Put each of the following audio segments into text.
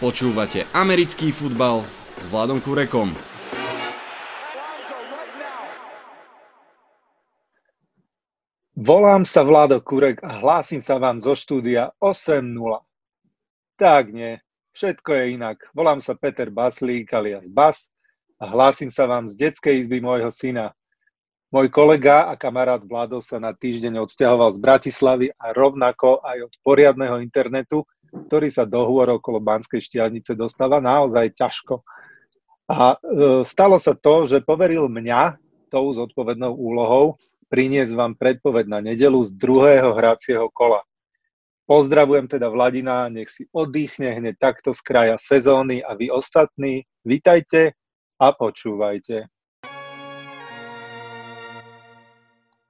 Počúvate americký futbal s Vladom Kurekom. Volám sa Vlado Kurek a hlásim sa vám zo štúdia 8.0. Tak nie, všetko je inak. Volám sa Peter Baslík alias Bas a hlásim sa vám z detskej izby môjho syna. Môj kolega a kamarát Vlado sa na týždeň odsťahoval z Bratislavy a rovnako aj od poriadneho internetu, ktorý sa do hôr okolo Banskej štiavnice dostáva naozaj ťažko. A e, stalo sa to, že poveril mňa tou zodpovednou úlohou priniesť vám predpoveď na nedelu z druhého hracieho kola. Pozdravujem teda Vladina, nech si oddychne hneď takto z kraja sezóny a vy ostatní, vitajte a počúvajte.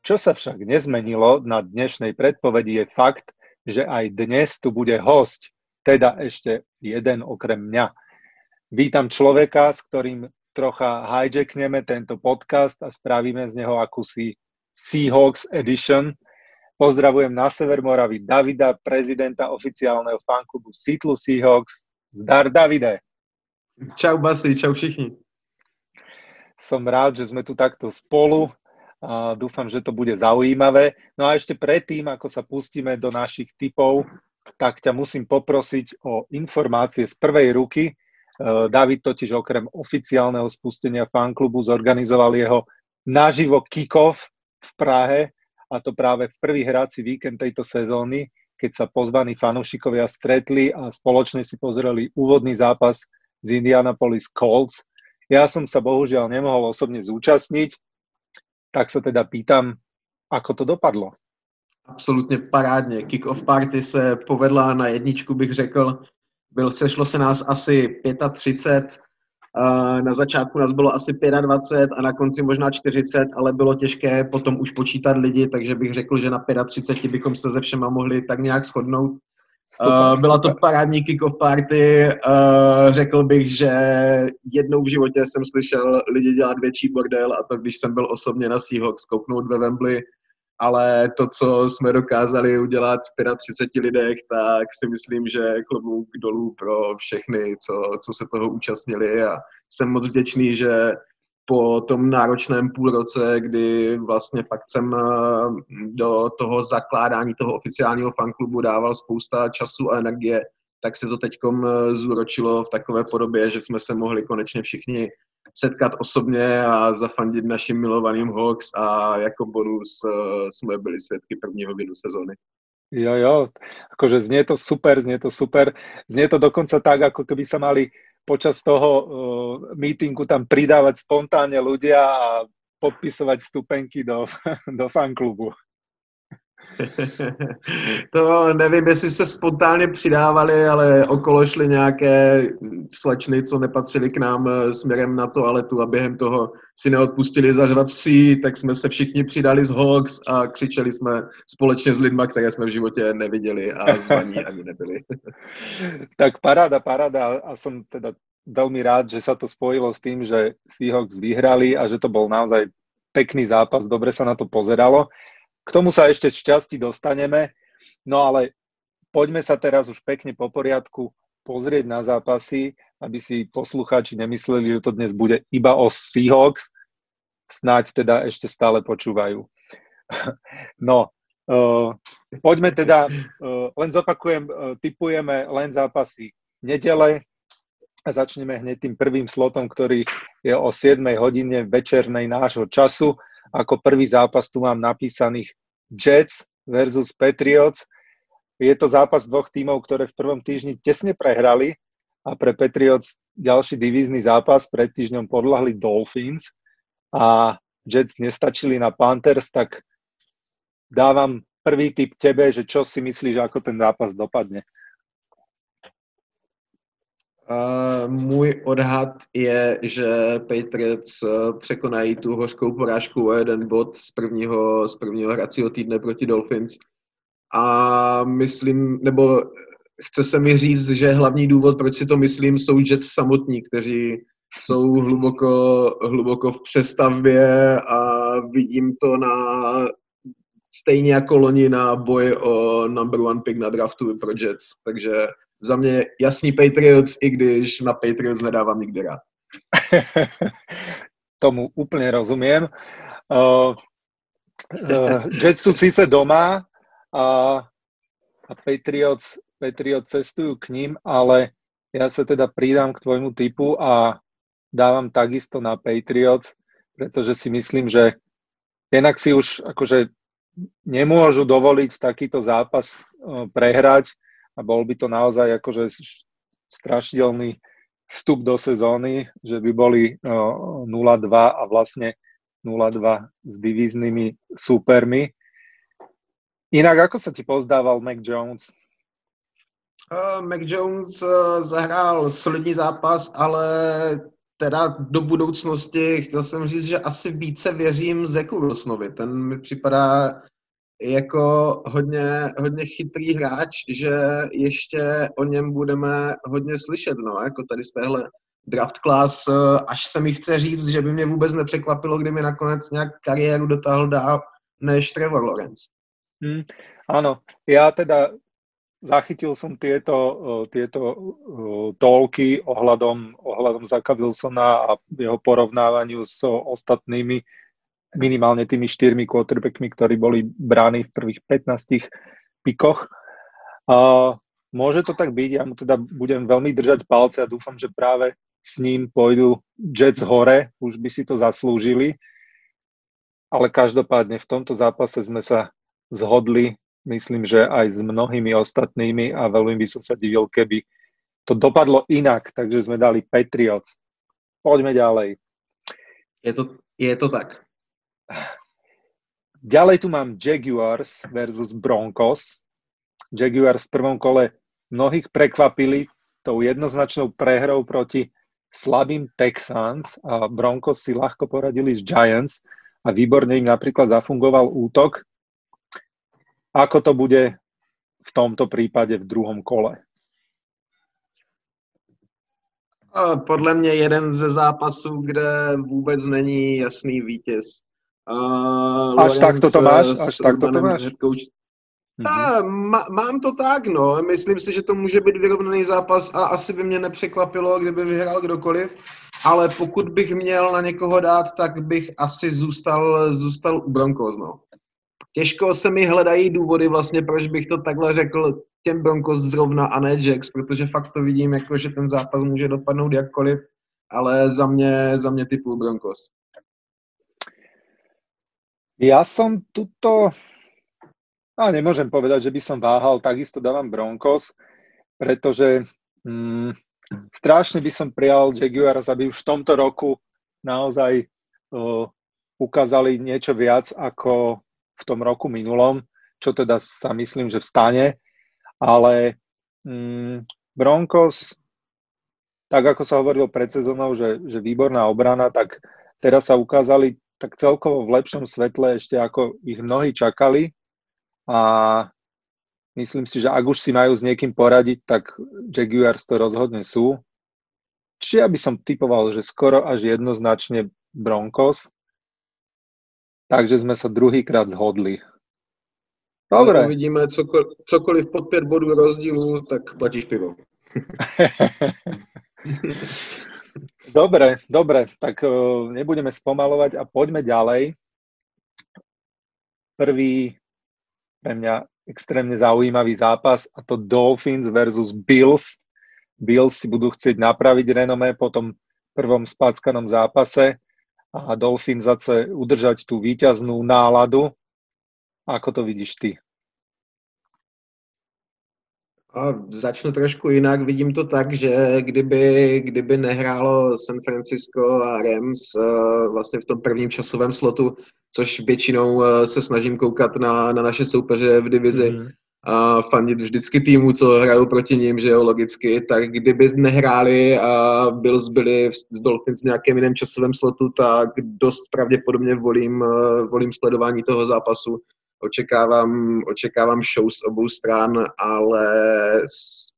Čo sa však nezmenilo na dnešnej predpovedi je fakt, že aj dnes tu bude host, teda ešte jeden okrem mňa. Vítam človeka, s ktorým trocha hijackneme tento podcast a spravíme z neho akúsi Seahawks Edition. Pozdravujem na Sever Moravy Davida, prezidenta oficiálneho fanklubu Seattle Seahawks. Zdar, Davide. Čau, Basi, čau všichni. Som rád, že sme tu takto spolu a dúfam, že to bude zaujímavé. No a ešte predtým, ako sa pustíme do našich typov, tak ťa musím poprosiť o informácie z prvej ruky. E, David totiž okrem oficiálneho spustenia fanklubu zorganizoval jeho naživo kick-off v Prahe a to práve v prvý hráci víkend tejto sezóny, keď sa pozvaní fanúšikovia stretli a spoločne si pozreli úvodný zápas z Indianapolis Colts. Ja som sa bohužiaľ nemohol osobne zúčastniť, tak se teda pýtam, ako to dopadlo? Absolutně parádně. Kick-off party se povedla na jedničku, bych řekl. Byl, sešlo se nás asi 35, na začátku nás bylo asi 25 a na konci možná 40, ale bylo těžké potom už počítat lidi, takže bych řekl, že na 35 bychom se ze všema mohli tak nějak shodnout. Super, uh, byla super. to parádní kick-off party. Uh, řekl bych, že jednou v životě jsem slyšel lidi dělat větší bordel a to, když jsem byl osobně na Seahawks kouknout ve Wembley, ale to, co jsme dokázali udělat v 35 lidech, tak si myslím, že klobouk dolů pro všechny, co, co se toho účastnili a jsem moc vděčný, že po tom náročném půlroce, kdy vlastně fakt jsem eh, do toho zakládání toho oficiálního fanklubu dával spousta času a energie, tak se to teď eh, zúročilo v takové podobě, že jsme se mohli konečně všichni setkat osobně a zafandit našim milovaným Hawks a jako bonus eh, jsme byli svědky prvního vinu sezóny. Jo, jo, akože znie to super, znie to super. Znie to dokonca tak, ako keby sa mali počas toho uh, meetingu tam pridávať spontánne ľudia a podpisovať vstupenky do, do fanklubu. to nevím, jestli se spontánně přidávali, ale okolo šly nějaké slečny, co nepatřili k nám eh, směrem na toaletu a během toho si neodpustili zažvat si, tak jsme se všichni přidali z Hawks a křičeli jsme společně s lidma, které jsme v životě neviděli a zvaní ani nebyli. tak paráda, paráda a som teda veľmi rád, že sa to spojilo s tým, že Seahawks vyhrali a že to bol naozaj pekný zápas, dobre sa na to pozeralo. K tomu sa ešte šťastí dostaneme, no ale poďme sa teraz už pekne po poriadku pozrieť na zápasy, aby si poslucháči nemysleli, že to dnes bude iba o Seahawks, snáď teda ešte stále počúvajú. No, uh, poďme teda, uh, len zopakujem, uh, typujeme len zápasy nedele a začneme hneď tým prvým slotom, ktorý je o 7 hodine večernej nášho času. Ako prvý zápas tu mám napísaných Jets versus Patriots. Je to zápas dvoch tímov, ktoré v prvom týždni tesne prehrali a pre Patriots ďalší divízny zápas. Pred týždňom podľahli Dolphins a Jets nestačili na Panthers, tak dávam prvý tip tebe, že čo si myslíš, ako ten zápas dopadne. Můj odhad je, že Patriots uh, překonají tu hořkou porážku o jeden bod z prvního, z prvního hracího týdne proti Dolphins. A myslím, nebo chce se mi říct, že hlavní důvod, proč si to myslím, jsou Jets samotní, kteří jsou hluboko, hluboko v přestavbě a vidím to na stejně jako loni na boj o number one pick na draftu pro Jets. Takže za mě jasný Patriots, i když na Patriots nedávám nikdy rád. Tomu úplne rozumiem. Uh, uh, Jets sú síce doma a, a Patriots, Patriots cestujú k ním, ale ja sa teda pridám k tvojmu typu a dávam takisto na Patriots, pretože si myslím, že inak si už akože nemôžu dovoliť takýto zápas uh, prehrať a bol by to naozaj akože strašidelný vstup do sezóny, že by boli 0-2 a vlastne 0-2 s divíznymi súpermi. Inak, ako sa ti pozdával Mac Jones? Uh, Mac Jones uh, zahrál solidní zápas, ale teda do budoucnosti chtěl jsem říct, že asi více věřím Zeku Wilsonovi. Ten mi připadá jako hodně, hodně chytrý hráč, že ještě o něm budeme hodně slyšet, no, jako tady z téhle draft class, až se mi chce říct, že by mě vůbec nepřekvapilo, kdyby nakonec nějak kariéru dotáhl dál než Trevor Lawrence. Hmm, áno, ja teda zachytil som tieto, tieto tolky ohľadom, ohľadom Zaka Wilsona a jeho porovnávaniu s ostatnými minimálne tými štyrmi quarterbackmi, ktorí boli bráni v prvých 15 pikoch. A môže to tak byť, ja mu teda budem veľmi držať palce a dúfam, že práve s ním pôjdu Jets hore, už by si to zaslúžili. Ale každopádne v tomto zápase sme sa zhodli, myslím, že aj s mnohými ostatnými a veľmi by som sa divil, keby to dopadlo inak, takže sme dali Patriots. Poďme ďalej. Je to, je to tak. Ďalej tu mám Jaguars versus Broncos. Jaguars v prvom kole mnohých prekvapili tou jednoznačnou prehrou proti slabým Texans a Broncos si ľahko poradili s Giants a výborne im napríklad zafungoval útok. Ako to bude v tomto prípade v druhom kole? Podle mě jeden ze zápasů, kde vůbec není jasný vítěz. Uh, až takto to máš? Až takto to máš? A, má, mám to tak, no. Myslím si, že to může být vyrovnaný zápas a asi by mě nepřekvapilo, kdyby vyhrál kdokoliv. Ale pokud bych měl na někoho dát, tak bych asi zůstal, zůstal u Broncos, no. Těžko se mi hledají důvody vlastně, proč bych to takhle řekl těm Broncos zrovna a ne Jacks, protože fakt to vidím, jako, že ten zápas může dopadnout jakkoliv, ale za mě, za mě typu Broncos. Ja som tuto, a nemôžem povedať, že by som váhal, takisto dávam Broncos, pretože mm, strašne by som prijal Jaguars, aby už v tomto roku naozaj uh, ukázali niečo viac ako v tom roku minulom, čo teda sa myslím, že vstane, ale mm, Broncos, tak ako sa hovorilo pred sezónou, že, že výborná obrana, tak teraz sa ukázali tak celkovo v lepšom svetle ešte ako ich mnohí čakali a myslím si, že ak už si majú s niekým poradiť, tak Jaguars to rozhodne sú. Čiže ja by som typoval, že skoro až jednoznačne Broncos. Takže sme sa druhýkrát zhodli. Dobre. Ale uvidíme, cokoliv, cokoliv pod 5 bodů rozdílu, tak platíš pivo. Dobre, dobre, tak uh, nebudeme spomalovať a poďme ďalej. Prvý pre mňa extrémne zaujímavý zápas a to Dolphins versus Bills. Bills si budú chcieť napraviť renomé po tom prvom spáckanom zápase a Dolphins zase udržať tú víťaznú náladu. Ako to vidíš ty? A začnu trošku jinak. Vidím to tak, že kdyby, kdyby nehrálo San Francisco a Rams eh, vlastně v tom prvním časovém slotu, což většinou eh, se snažím koukat na, na naše soupeře v divizi, mm. a fandit vždycky týmu, co hrajou proti ním, že jo, logicky, tak kdyby nehráli a Bills byli s Dolphins v nějakém jiném časovém slotu, tak dost pravděpodobně volím, eh, volím sledování toho zápasu očekávám, očekávám show z obou stran, ale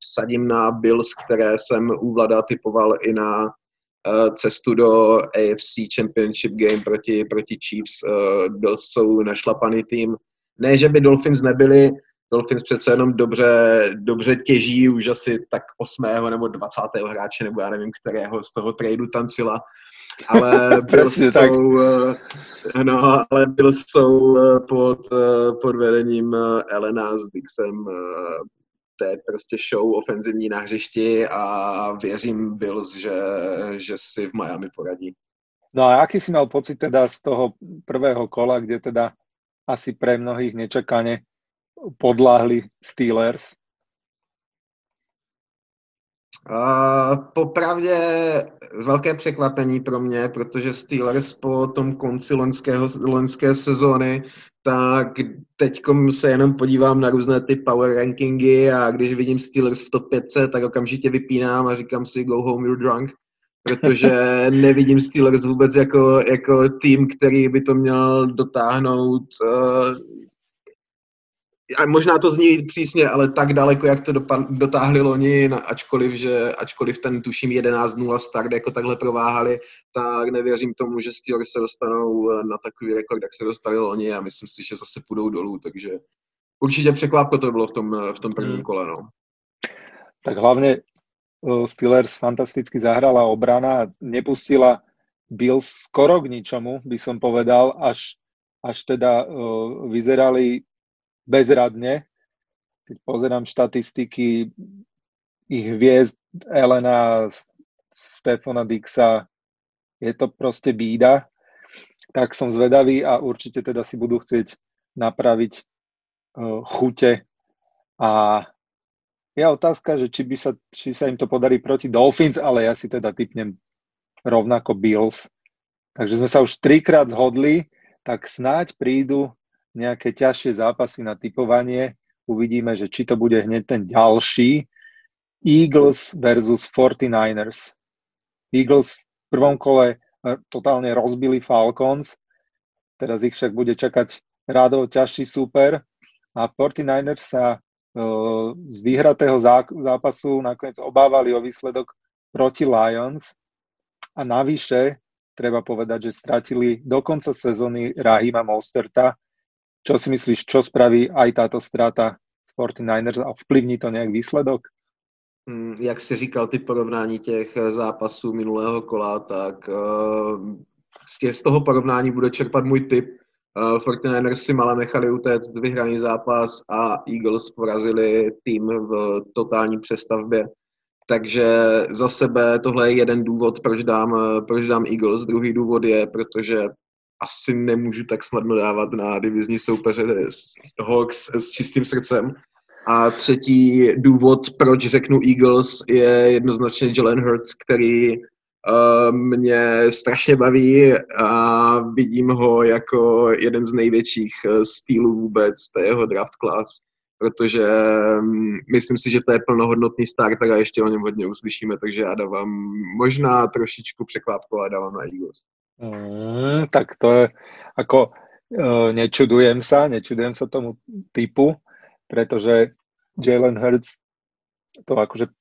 sadím na Bills, které jsem u Vlada typoval i na uh, cestu do AFC Championship Game proti, proti Chiefs. Uh, Bills jsou našlapaný tým. Ne, že by Dolphins nebyli Dolphins přece jenom dobře, dobře těží už asi tak 8. nebo 20. hráče, nebo já nevím, kterého z toho tradu tancila. Ale byl jsou, eh, no, ale byl jsou eh, pod, eh, pod vedením Elena s Dixem to je prostě show ofenzivní na hřišti a věřím Bills, že, že si v Miami poradí. No a aký si mal pocit teda z toho prvého kola, kde teda asi pre mnohých nečakane podláhli Steelers? Uh, popravdě velké překvapení pro mě, protože Steelers po tom konci loňského, loňské sezóny, tak teď se jenom podívám na různé ty power rankingy a když vidím Steelers v top 5, tak okamžitě vypínám a říkám si go home you're drunk, protože nevidím Steelers vůbec jako, jako tým, který by to měl dotáhnout uh, a možná to zní přísně, ale tak daleko, jak to dotáhli loni, ačkoliv, že, ačkoliv ten tuším 11-0 start jako takhle prováhali, tak nevěřím tomu, že Steelers se dostanou eh, na takový rekord, jak se dostali loni a myslím si, že zase půjdou dolů, takže určitě překvapko to bylo v tom, v tom prvním hmm. kole. No. Tak hlavně eh, Steelers fantasticky zahrala obrana, nepustila Bills skoro k ničomu, by som povedal, až, až teda uh, vyzerali bezradne. Keď pozerám štatistiky ich hviezd Elena, Stefana Dixa, je to proste bída. Tak som zvedavý a určite teda si budú chcieť napraviť uh, chute. A je otázka, že či, by sa, či sa im to podarí proti Dolphins, ale ja si teda typnem rovnako Bills. Takže sme sa už trikrát zhodli, tak snáď prídu nejaké ťažšie zápasy na typovanie. Uvidíme, že či to bude hneď ten ďalší. Eagles versus 49ers. Eagles v prvom kole eh, totálne rozbili Falcons, teraz ich však bude čakať rádovo ťažší super a 49ers sa uh, z vyhratého zápasu nakoniec obávali o výsledok proti Lions a navyše treba povedať, že stratili do konca sezóny Rahima Mosterta, čo si myslíš, čo spraví aj táto strata z 49ers a vplyvní to nějak výsledok? Mm, jak jsi říkal, ty porovnání těch eh, zápasů minulého kola, tak uh, z, těch, z toho porovnání bude čerpat můj tip. Uh, 49ers si mala nechali utéct vyhraný zápas a Eagles porazili tým v totální přestavbě. Takže za sebe tohle je jeden důvod, proč dám, proč dám Eagles. Druhý důvod je, protože asi nemůžu tak snadno dávat na divizní soupeře Hawks s čistým srdcem. A třetí důvod, proč řeknu Eagles, je jednoznačně Jalen Hurts, který uh, mě strašně baví a vidím ho jako jeden z největších eh, stylů vůbec té jeho draft class, protože um, myslím si, že to je plnohodnotný starter a ještě o něm hodně uslyšíme, takže já dávám možná trošičku překvápko a dávám na Eagles. Mm, tak to je, ako uh, nečudujem sa, nečudujem sa tomu typu, pretože Jalen Hurts to akože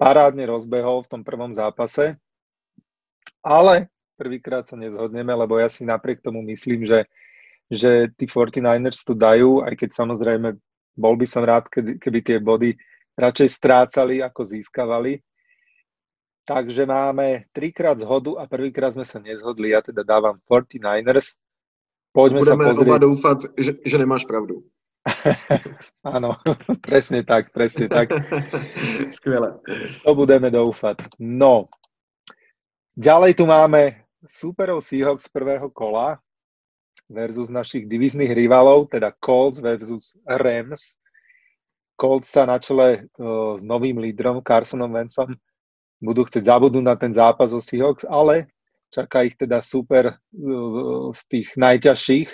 parádne rozbehol v tom prvom zápase, ale prvýkrát sa nezhodneme, lebo ja si napriek tomu myslím, že, že tí 49ers tu dajú, aj keď samozrejme bol by som rád, keby tie body radšej strácali, ako získavali, Takže máme trikrát zhodu a prvýkrát sme sa nezhodli. Ja teda dávam 49ers. Poďme Budeme sa pozrieť. oba dúfať, že, že nemáš pravdu. Áno, presne tak, presne tak. Skvelé. To budeme doufať. No, ďalej tu máme superov Seahawks z prvého kola versus našich divizných rivalov, teda Colts versus Rams. Colts sa na čele uh, s novým lídrom Carsonom Wentzom budú chcieť zabudnúť na ten zápas o Seahawks, ale čaká ich teda super uh, z tých najťažších.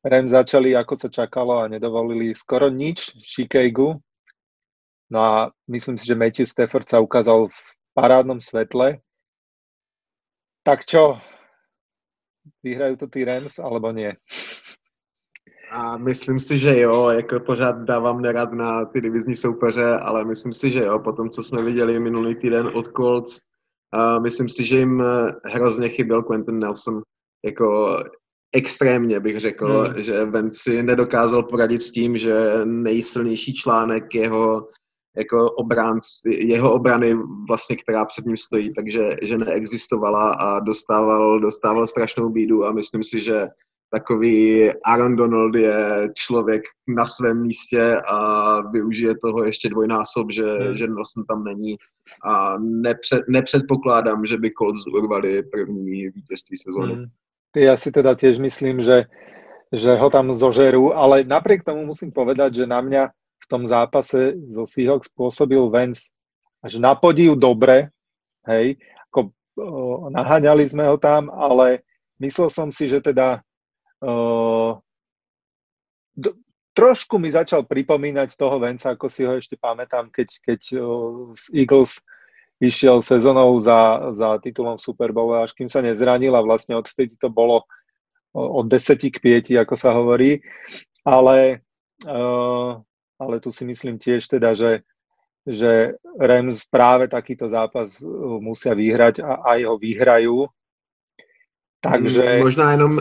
Rem začali, ako sa čakalo a nedovolili skoro nič Chicagu. No a myslím si, že Matthew Stafford sa ukázal v parádnom svetle. Tak čo, vyhrajú to tí Rams alebo nie? A myslím si, že jo, jako pořád dávám nerad na ty divizní soupeře, ale myslím si, že jo, po tom, co jsme viděli minulý týden od Colts, a myslím si, že jim hrozně chyběl Quentin Nelson. Jako extrémně, bych řekl, hmm. že Vent si nedokázal poradit s tím, že nejsilnější článek jeho jako obránc, jeho obrany vlastně, která před ním stojí, takže že neexistovala a dostával, dostával strašnou bídu a myslím si, že takový Aaron Donald je člověk na svém místě a využije toho ještě dvojnásob, že, hmm. že Nelson tam není a nepřed, nepředpokládám, že by Colts urvali první vítězství sezóny. Hmm. Ja si teda tiež myslím, že, že ho tam zožerú, ale napriek tomu musím povedať, že na mňa v tom zápase zo Seahawks spôsobil Vance až na podiv dobre, hej, ako o, naháňali sme ho tam, ale myslel som si, že teda do, trošku mi začal pripomínať toho Venca, ako si ho ešte pamätám, keď, keď o, z Eagles išiel sezónou za, za titulom Super Bowl, až kým sa nezranil a vlastne odtedy to bolo od 10 k 5, ako sa hovorí. Ale, uh, ale tu si myslím tiež teda, že, že Rams práve takýto zápas musia vyhrať a aj ho vyhrajú. Takže... Možná jenom,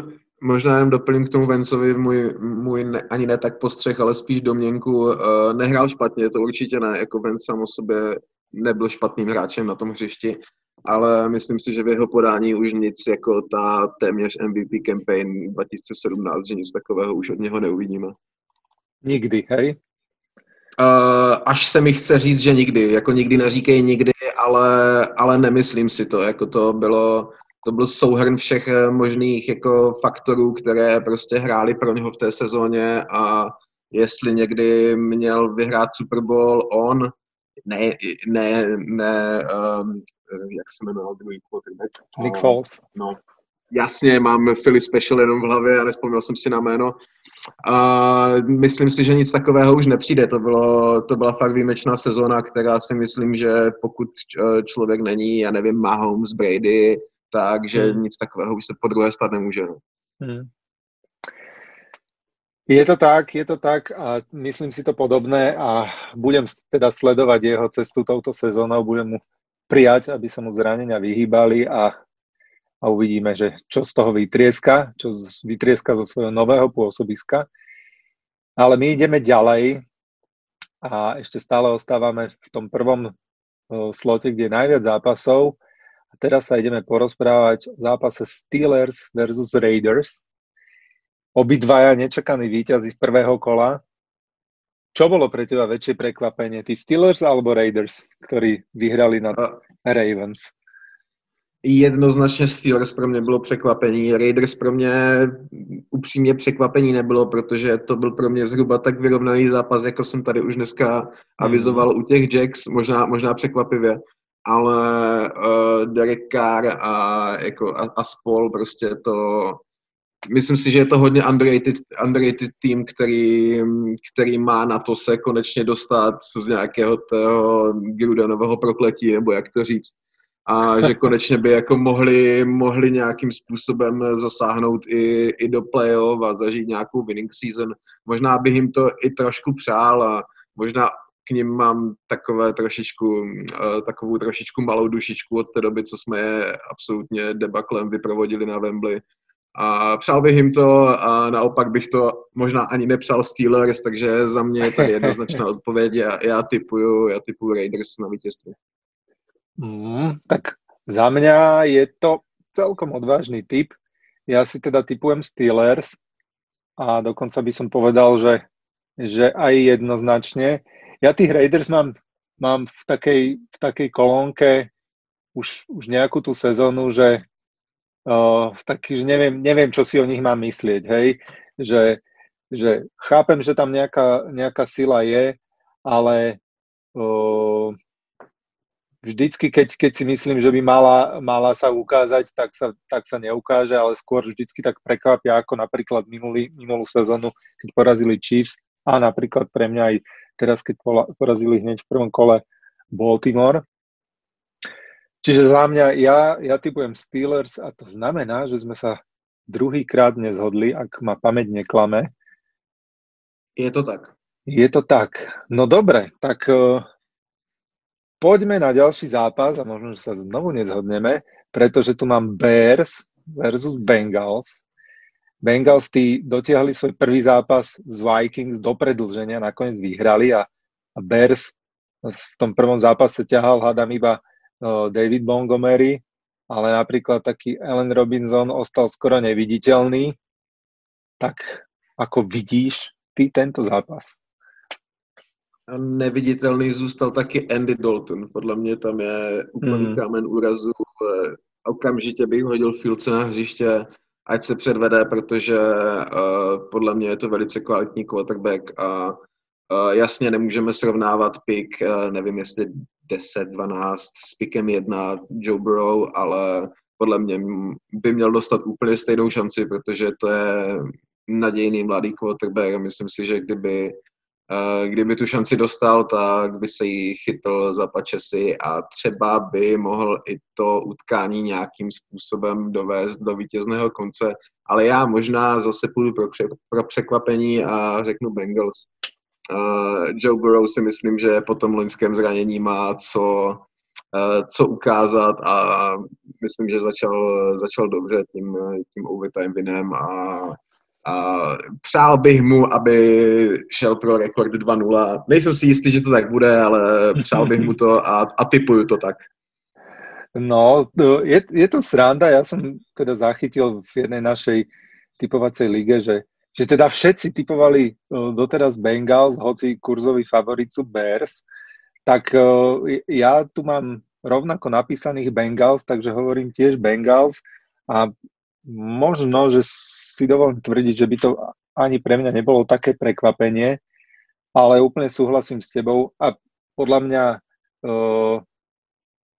možná jenom doplním k tomu Vencovi můj, můj ne, ani ne tak postřeh, ale spíš domněnku. Uh, nehrál špatně, to určitě ne, jako Vence sám o sobě nebyl špatným hráčem na tom hřišti, ale myslím si, že v jeho podání už nic jako ta téměř MVP campaign 2017, že nic takového už od něho neuvidíme. Nikdy, hej? Uh, až se mi chce říct, že nikdy, jako nikdy neříkej nikdy, ale, ale nemyslím si to, jako to bylo, to byl souhrn všech možných jako faktorů, které prostě hráli pro něho v té sezóně a jestli někdy měl vyhrát Super Bowl on, ne, ne, ne, um, jak se jmenoval druhý quarterback? Nick Foles. No, jasně, mám Philly Special jenom v hlavě a nespomněl jsem si na jméno. A myslím si, že nic takového už nepřijde. To, bylo, to byla fakt výjimečná sezóna, která si myslím, že pokud eh, člověk není, já nevím, Mahomes, Brady, takže hmm. nic takového už se po druhé stát nemůže. No. Hmm. Je to tak, je to tak a myslím si to podobné a budem teda sledovať jeho cestu touto sezónou, budem mu prijať, aby sa mu zranenia vyhýbali a, a uvidíme, že čo z toho vytrieska, čo vytrieska zo svojho nového pôsobiska. Ale my ideme ďalej a ešte stále ostávame v tom prvom slote, kde je najviac zápasov. A teraz sa ideme porozprávať o zápase Steelers versus Raiders obidvaja nečakaní víťazi z prvého kola. Čo bolo pre teba väčšie prekvapenie? Tí Steelers alebo Raiders, ktorí vyhrali nad Ravens? Jednoznačně Steelers pro mě bylo překvapení. Raiders pro mě upřímně překvapení nebylo, protože to byl pro mě zhruba tak vyrovnaný zápas, jako jsem tady už dneska avizoval u těch Jacks, možná, možná překvapivě. Ale uh, Derek Carr a, jako, a, a spol prostě to myslím si, že je to hodně underrated, underrated tým, který, který má na to se konečně dostat z nějakého toho Grudenového prokletí, nebo jak to říct. A že konečně by jako mohli, mohli nějakým způsobem zasáhnout i, i do playoff a zažít nějakou winning season. Možná bych jim to i trošku přál a možná k ním mám takové trošičku, uh, takovou trošičku malou dušičku od té doby, co jsme je absolutně debaklem vyprovodili na Wembley a přál bych jim to a naopak bych to možná ani nepřál Steelers, takže za mě je tady jednoznačná odpověď. Já, já typuju, já typuju Raiders na vítězství. Mm, tak za mňa je to celkom odvážny typ. Ja si teda typujem Steelers a dokonca by som povedal, že, že aj jednoznačne. Ja tých Raiders mám, mám v, takej, v takej kolónke už, už nejakú tú sezónu, že uh, taký, že neviem, neviem, čo si o nich mám myslieť, hej, že, že chápem, že tam nejaká, nejaká sila je, ale uh, vždycky, keď, keď si myslím, že by mala, mala sa ukázať, tak sa, tak sa neukáže, ale skôr vždycky tak prekvapia, ako napríklad minulý, minulú sezónu, keď porazili Chiefs a napríklad pre mňa aj teraz, keď porazili hneď v prvom kole Baltimore. Čiže za mňa, ja, ja typujem Steelers a to znamená, že sme sa druhýkrát nezhodli, ak ma pamäť neklame. Je to tak. Je to tak. No dobre, tak uh, poďme na ďalší zápas a možno, že sa znovu nezhodneme, pretože tu mám Bears versus Bengals. Bengals tí dotiahli svoj prvý zápas z Vikings do predlženia, nakoniec vyhrali a, a Bears v tom prvom zápase ťahal, hádam iba David Montgomery, ale napríklad taký Allen Robinson ostal skoro neviditeľný. Tak ako vidíš ty tento zápas? Neviditelný zůstal taky Andy Dalton. Podle mě tam je úplný mm. kámen úrazu. Okamžitě bych hodil Filce na hřiště, ať se předvede, protože uh, podle mě je to velice kvalitní quarterback a uh, jasně nemůžeme srovnávat pick, uh, nevím jestli 10, 12 s pickem 1 Joe Burrow, ale podle mě by měl dostat úplně stejnou šanci, protože to je nadějný mladý quarterback myslím si, že kdyby kdyby tu šanci dostal, tak by se jí chytl za pačesy a třeba by mohl i to utkání nějakým způsobem dovést do vítězného konce. Ale já možná zase půjdu pro, pro překvapení a řeknu Bengals. Uh, Joe Burrow si myslím, že po tom loňském zranění má co, uh, co ukázat a myslím, že začal, začal dobře tím, tím overtime vinem a přál bych mu, aby šel pro rekord 2-0. Nejsem si jistý, že to tak bude, ale přál bych mu to a, a typuju to tak. No, je, je to sranda, ja som teda zachytil v jednej našej typovacej lige, že, že teda všetci typovali doteraz Bengals, hoci kurzový favorit sú Bears, tak ja tu mám rovnako napísaných Bengals, takže hovorím tiež Bengals a možno, že si dovolím tvrdiť, že by to ani pre mňa nebolo také prekvapenie, ale úplne súhlasím s tebou a podľa mňa uh,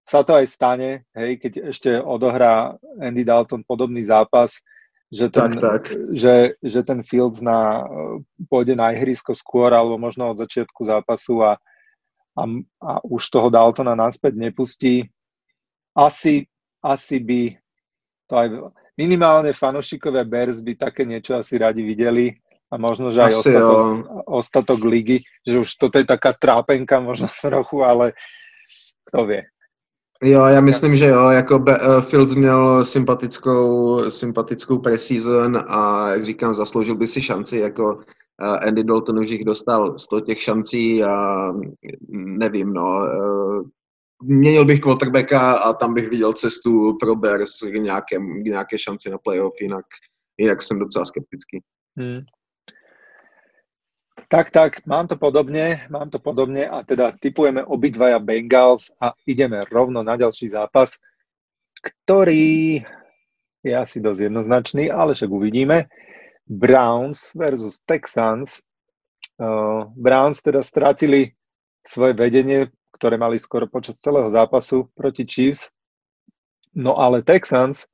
sa to aj stane, hej, keď ešte odohrá Andy Dalton podobný zápas, že ten, tak, tak. Že, že ten Fields na, pôjde na ihrisko skôr alebo možno od začiatku zápasu a, a, a už toho Daltona naspäť nepustí. Asi, asi by to aj minimálne fanúšikovia Bears by také niečo asi radi videli a možno, že aj ostatok, ostatok ligy, že už toto je taká trápenka možno trochu, ale kto vie. Jo, já myslím, že jo, jako Be- uh, Fields měl sympatickou, sympatickou preseason a jak říkám, zasloužil by si šanci, jako uh, Andy Dalton už jich dostal 100 těch šancí a nevím, no, uh, měnil bych quarterbacka a tam bych viděl cestu pro Bears k, nějakém, k nějaké šanci na playoff, jinak, jinak jsem docela skeptický. Hmm. Tak, tak, mám to podobne, mám to podobne a teda typujeme obidvaja Bengals a ideme rovno na ďalší zápas, ktorý je asi dosť jednoznačný, ale však uvidíme. Browns versus Texans. Uh, Browns teda stratili svoje vedenie ktoré mali skoro počas celého zápasu proti Chiefs. No ale Texans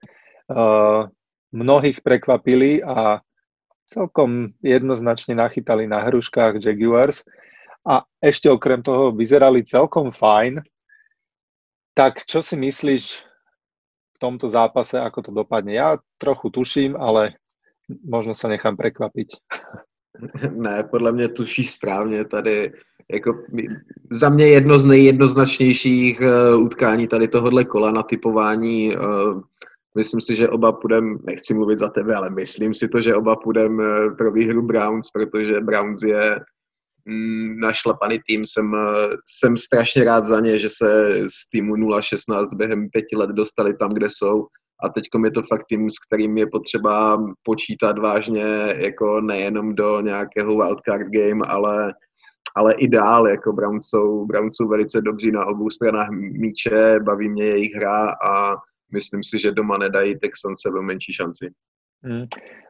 uh, mnohých prekvapili a celkom jednoznačne nachytali na hruškách Jaguars a ešte okrem toho vyzerali celkom fajn. Tak čo si myslíš v tomto zápase, ako to dopadne? Ja trochu tuším, ale možno sa nechám prekvapiť. Ne, podle mě tuší správně. Tady jako za mě jedno z nejjednoznačnějších uh, utkání tady tohohle kola na typování. Uh, myslím si, že oba půjdem, nechci mluvit za tebe, ale myslím si to, že oba půjdem uh, pro výhru Browns, protože Browns je mm, našlapaný tým. Jsem, jsem strašně rád za ně, že se z týmu 0-16 během pěti let dostali tam, kde jsou a teď je to fakt tým, s kterým je potřeba počítat vážně, jako nejenom do nějakého wildcard game, ale ale i dál, jako Browns jsou, Browns jsou velice dobří na obou stranách míče, baví mě jejich hra a myslím si, že doma nedají Texans sebe menší šanci. Mm,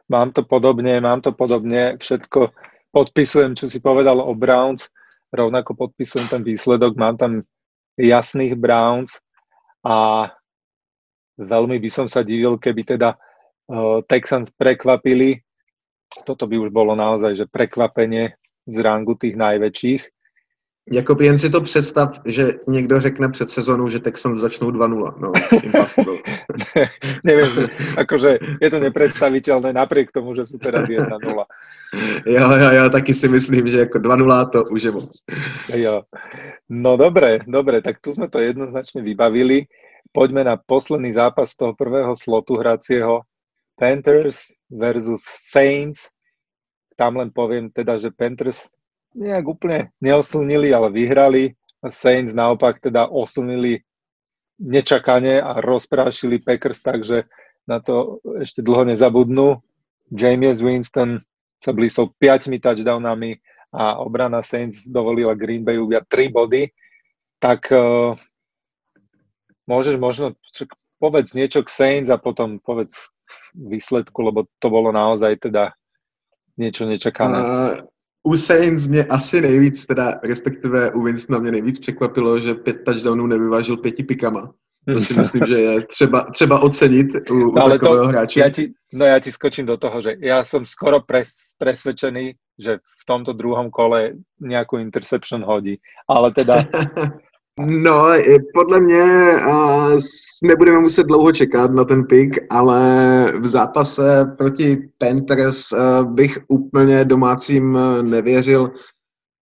mám to podobne, mám to podobne, všetko podpisujem, čo si povedal o Browns, rovnako podpisujem ten výsledok, mám tam jasných Browns a veľmi by som sa divil, keby teda uh, Texans prekvapili. Toto by už bolo naozaj, že prekvapenie z rangu těch největších. Jako jen si to představ, že někdo řekne před sezónou, že Texans začnou 2-0. No, ne, nevím, akože je to nepredstaviteľné napriek tomu, že jsou teraz 1-0. Jo, jo, jo, taky si myslím, že jako 2-0 to už je moc. Jo. No dobre, dobre, tak tu jsme to jednoznačně vybavili. Poďme na posledný zápas toho prvého slotu hracieho Panthers versus Saints. Tam len poviem teda, že Panthers nejak úplne neoslnili, ale vyhrali. Saints naopak teda oslnili nečakane a rozprášili Packers, takže na to ešte dlho nezabudnú. James Winston sa blísol 5 touchdownami a obrana Saints dovolila Green Bay uviať 3 body, tak uh, môžeš možno, povedz niečo k Saints a potom povedz výsledku, lebo to bolo naozaj teda niečo nečakané. Uh, u Saints mě asi nejvíc, teda respektive u Winstona mě nejvíc překvapilo, že pět touchdownů nevyvážil pěti pikama. To si myslím, že je třeba, třeba ocenit u, no, u ale takového to, hráče. Ja ti, no ja ti skočím do toho, že ja som skoro pres, presvedčený, že v tomto druhom kole nejakú interception hodí. Ale teda No, podle mě uh, nebudeme muset dlouho čekat na ten pick, ale v zápase proti Panthers uh, bych úplně domácím nevěřil.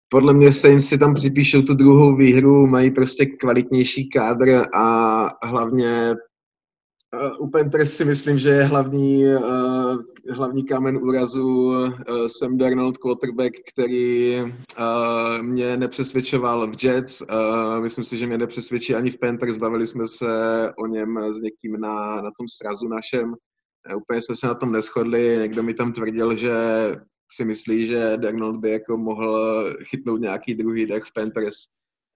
Podle mě Saints si tam připíšou tu druhou výhru, mají prostě kvalitnější kádr a hlavně u Panthers si myslím, že je hlavní, hlavní kámen úrazu uh, Sam Darnold, quarterback, který uh, mě nepřesvědčoval v Jets. Uh, myslím si, že mě nepřesvědčí ani v Panthers. Bavili jsme se o něm s někým na, na tom srazu našem. Úplně jsme se na tom neschodli. Někdo mi tam tvrdil, že si myslí, že Darnold by jako mohl chytnout nějaký druhý dech v Panthers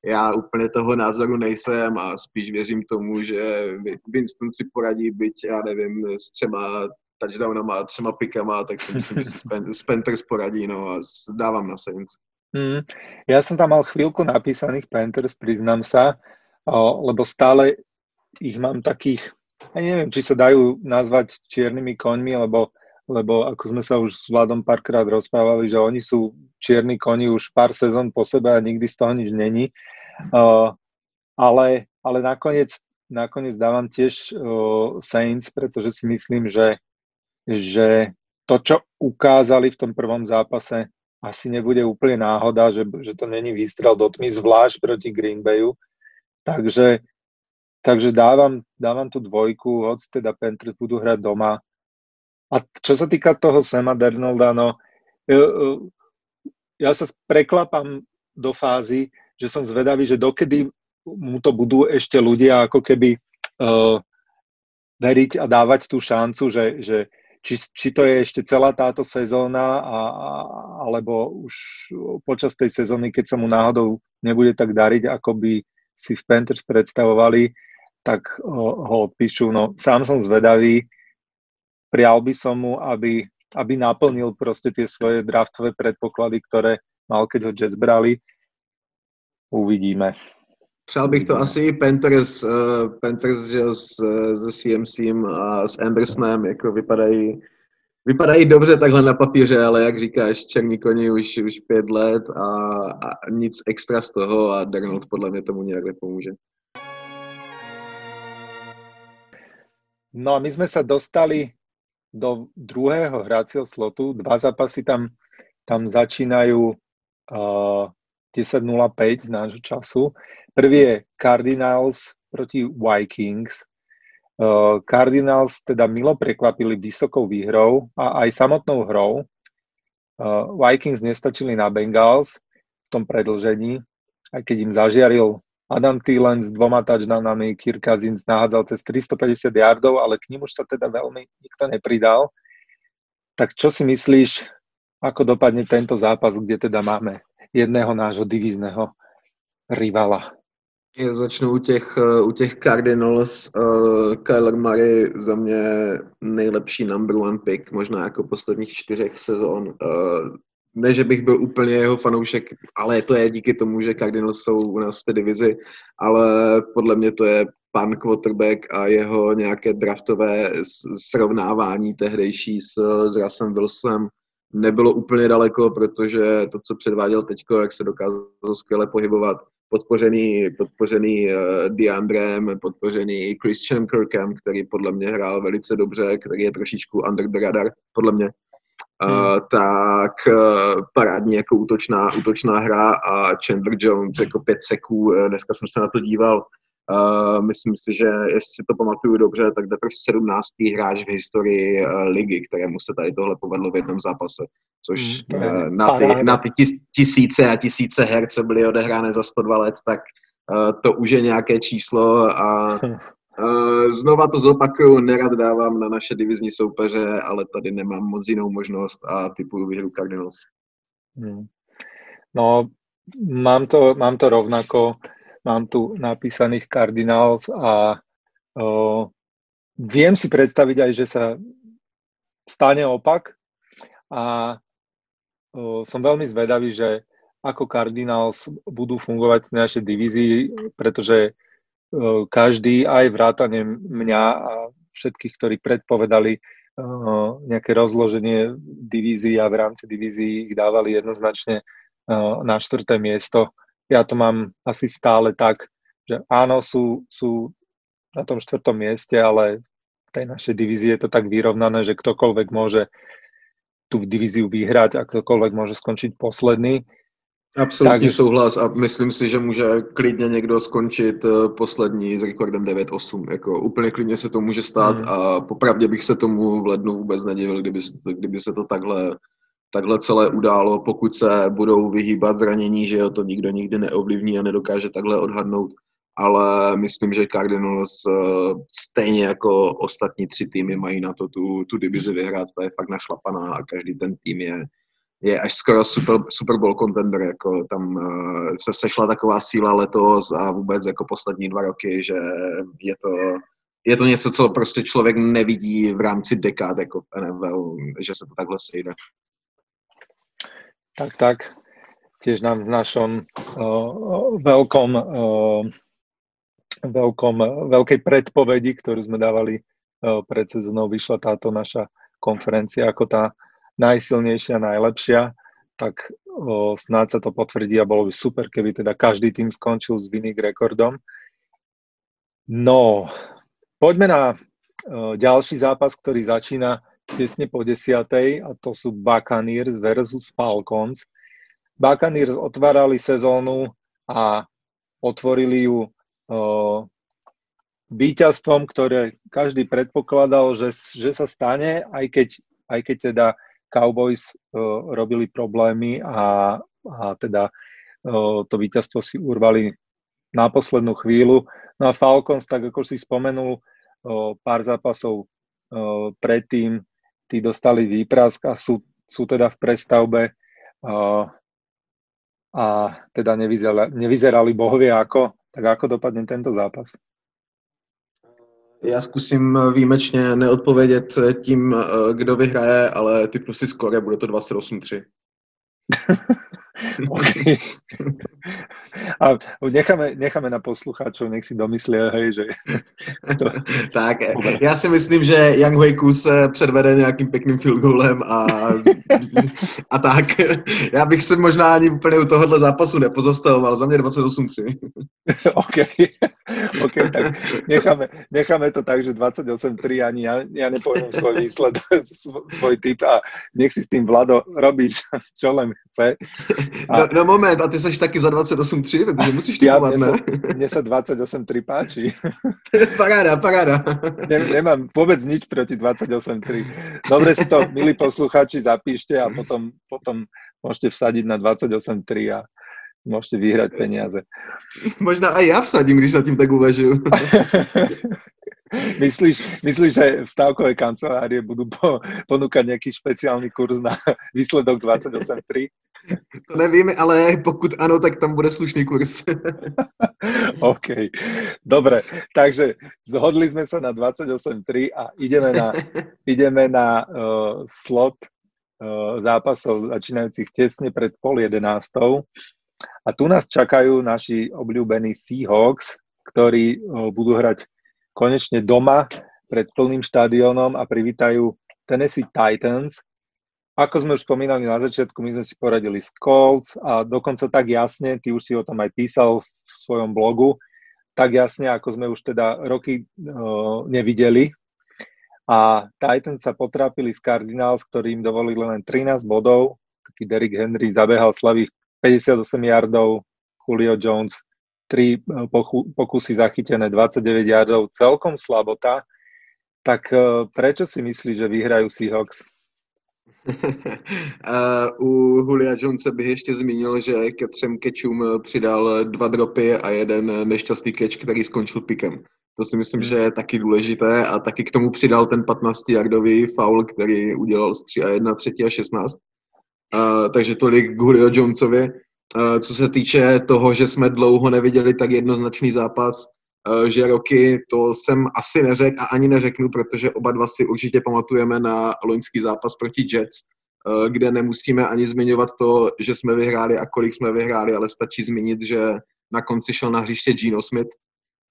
já úplně toho názoru nejsem a spíš věřím tomu, že Winston si poradí, byť já nevím, s třema touchdownama a třema pikama, tak si myslím, že si Panthers poradí, no a dávám na Saints. Mm, ja som tam mal chvíľku napísaných Panthers, priznám sa, o, lebo stále ich mám takých, ja neviem, či sa dajú nazvať čiernymi koňmi, lebo, lebo ako sme sa už s Vladom párkrát rozprávali, že oni sú čierni koni už pár sezón po sebe a nikdy z toho nič není. Ale, ale nakoniec, nakoniec dávam tiež uh, Saints, pretože si myslím, že, že to, čo ukázali v tom prvom zápase, asi nebude úplne náhoda, že, že to není výstrel do tmy, zvlášť proti Green Bayu. Takže, takže dávam, dávam tú dvojku, hoď teda Panthers budú hrať doma. A čo sa týka toho Sema Dernolda, no, ja sa preklapam do fázy, že som zvedavý, že dokedy mu to budú ešte ľudia ako keby uh, veriť a dávať tú šancu, že, že či, či to je ešte celá táto sezóna, a, alebo už počas tej sezóny, keď sa mu náhodou nebude tak dariť, ako by si v Panthers predstavovali, tak uh, ho odpíšu. No, sám som zvedavý, prial by som mu, aby, aby naplnil proste tie svoje draftové predpoklady, ktoré mal, keď ho Jets brali uvidíme. Přál bych to asi Panthers, uh, Panthers že s, se CMC a s Andersonem jako vypadají, vypadají dobře takhle na papíře, ale jak říkáš, černí koni už, už pět let a, a nic extra z toho a Darnold podle mě tomu nějak nepomůže. No a my sme sa dostali do druhého hracieho slotu. Dva zápasy tam, tam začínajú uh, 10.05 nášho času. Prvý je Cardinals proti Vikings. Cardinals teda milo prekvapili vysokou výhrou a aj samotnou hrou. Vikings nestačili na Bengals v tom predlžení, aj keď im zažiaril Adam Thielen s dvoma touchdownami, Kirk Cousins nahádzal cez 350 yardov, ale k ním už sa teda veľmi nikto nepridal. Tak čo si myslíš, ako dopadne tento zápas, kde teda máme jedného nášho divízneho rivala. Já začnu u těch, eh, u těch Cardinals. Uh, Kyler Murray za mě nejlepší number one pick, možná jako posledních čtyřech sezon. Uh, ne, že bych byl úplně jeho fanoušek, ale to je díky tomu, že Cardinals jsou u nás v té divizi, ale podle mě to je pan quarterback a jeho nějaké draftové srovnávání tehdejší s, s Russem Wilsonem nebylo úplně daleko, protože to, co předváděl teď, jak se dokázal skvěle pohybovat, podpořený, podpořený uh, Deandrem, podpořený Christian Kirkem, který podle mě hrál velice dobře, který je trošičku under the radar, podle mě. Uh, tak uh, parádní jako útočná, útočná hra a Chandler Jones jako pět seků, uh, dneska jsem se na to díval, Uh, myslím si, že jestli si to pamatuju dobře, tak teprve 17. hráč v historii uh, ligy, kterému se tady tohle povedlo v jednom zápase. Což mm, uh, na, ty, na ty tisíce a tisíce herce byly odehrány za 102 let, tak uh, to už je nějaké číslo a uh, znova to zopakuju, nerad dávám na naše divizní soupeře, ale tady nemám moc jinou možnost a typuju výhru Cardinals. Mm. No, mám to, mám to rovnako mám tu napísaných Cardinals a uh, viem si predstaviť aj, že sa stane opak. A uh, som veľmi zvedavý, že ako Cardinals budú fungovať v našej divízii, pretože uh, každý, aj vrátane mňa a všetkých, ktorí predpovedali uh, nejaké rozloženie divízií a v rámci divízií ich dávali jednoznačne uh, na štvrté miesto ja to mám asi stále tak, že áno, sú, sú na tom štvrtom mieste, ale v tej našej divízii je to tak vyrovnané, že ktokoľvek môže tú divíziu vyhrať a ktokoľvek môže skončiť posledný. Absolutní tak... souhlas a myslím si, že může klidně někdo skončit eh, poslední s rekordem 9-8. Jako úplně klidně se to může stát hmm. a popravdě bych se tomu v lednu vůbec nedivil, kdyby, kdyby se to takhle takhle celé událo, pokud se budou vyhýbat zranění, že jo, to nikdo nikdy neovlivní a nedokáže takhle odhadnout, ale myslím, že Cardinals uh, stejně jako ostatní tři týmy mají na to tu, tu divizi vyhrát, to je fakt našlapaná a každý ten tým je, je až skoro super, Super Bowl contender, jako tam uh, se sešla taková síla letos a vůbec jako poslední dva roky, že je to, je to něco, co prostě člověk nevidí v rámci dekád jako v NFL, že se to takhle sejde. Tak, tak. Tiež nám v našom uh, veľkom, uh, veľkom, veľkej predpovedi, ktorú sme dávali uh, pred sezónou, vyšla táto naša konferencia ako tá najsilnejšia, najlepšia, tak uh, snáď sa to potvrdí a bolo by super, keby teda každý tým skončil s winning rekordom. No, poďme na uh, ďalší zápas, ktorý začína tesne po desiatej a to sú Buccaneers versus Falcons. Buccaneers otvárali sezónu a otvorili ju uh, víťazstvom, ktoré každý predpokladal, že, že sa stane, aj keď, aj keď teda Cowboys uh, robili problémy a, a teda uh, to víťazstvo si urvali na poslednú chvíľu. No a Falcons, tak ako si spomenul, pár zápasov predtým tí dostali výprask a sú, sú teda v prestavbe a teda nevyzerali, nevyzerali bohovie ako. Tak ako dopadne tento zápas? Já zkusím výjimečně neodpovědět tím, kdo vyhraje, ale typnu si skore, bude to 28-3. okay. A necháme, necháme na poslucháčov, nech si domyslia, hej, že... To... tak, já si myslím, že Young Huiku se předvede nějakým pěkným field goalem a, a tak. Já bych se možná ani úplně u tohohle zápasu nepozastavoval, za mě 28-3. OK, OK, tak necháme, necháme to tak, že 28-3 ani ja, ja nepoviem svoj výsled, svoj typ a nech si s tým Vlado robí, čo len chce. A... No, no moment, a ty seš taky za 28-3, protože musíš typovat, ja, ne? Mne sa 28-3 páči. paráda, paráda. Ne, nemám vôbec nič proti 28-3. Dobre si to, milí poslucháči, zapíšte a potom, potom môžete vsadiť na 28-3 a môžete vyhrať peniaze. Možná aj ja vsadím, když na tým tak uvažujú. myslíš, myslíš, že v stávkovej kancelárie budú po, ponúkať nejaký špeciálny kurz na výsledok 28.3? To nevím, ale pokud ano, tak tam bude slušný kurz. OK. Dobre, takže zhodli sme sa na 28.3 a ideme na, ideme na uh, slot uh, zápasov začínajúcich tesne pred pol jedenástou. A tu nás čakajú naši obľúbení Seahawks, ktorí uh, budú hrať konečne doma pred plným štadiónom a privítajú Tennessee Titans, ako sme už spomínali na začiatku, my sme si poradili s Colts a dokonca tak jasne, ty už si o tom aj písal v svojom blogu, tak jasne, ako sme už teda roky uh, nevideli. A Titans sa potrápili s Cardinals, ktorý im dovolili len 13 bodov. Taký Derrick Henry zabehal slavých 58 yardov, Julio Jones 3 pokusy zachytené, 29 yardov, celkom slabota. Tak prečo si myslíš, že vyhrajú Seahawks? U Julia Jonesa bych ještě zmínil, že ke třem kečům přidal dva dropy a jeden nešťastný keč, který skončil pikem. To si myslím, že je taky důležité a taky k tomu přidal ten 15-yardový foul, který udělal z 3 a 1, 3 a 16. Uh, takže tolik k Julio Jonesovi. Uh, co se týče toho, že jsme dlouho neviděli tak jednoznačný zápas, že roky, to jsem asi neřekl a ani neřeknu, protože oba dva si určitě pamatujeme na loňský zápas proti Jets, uh, kde nemusíme ani zmiňovat to, že jsme vyhráli a kolik jsme vyhráli, ale stačí zmínit, že na konci šel na hřiště Gino Smith,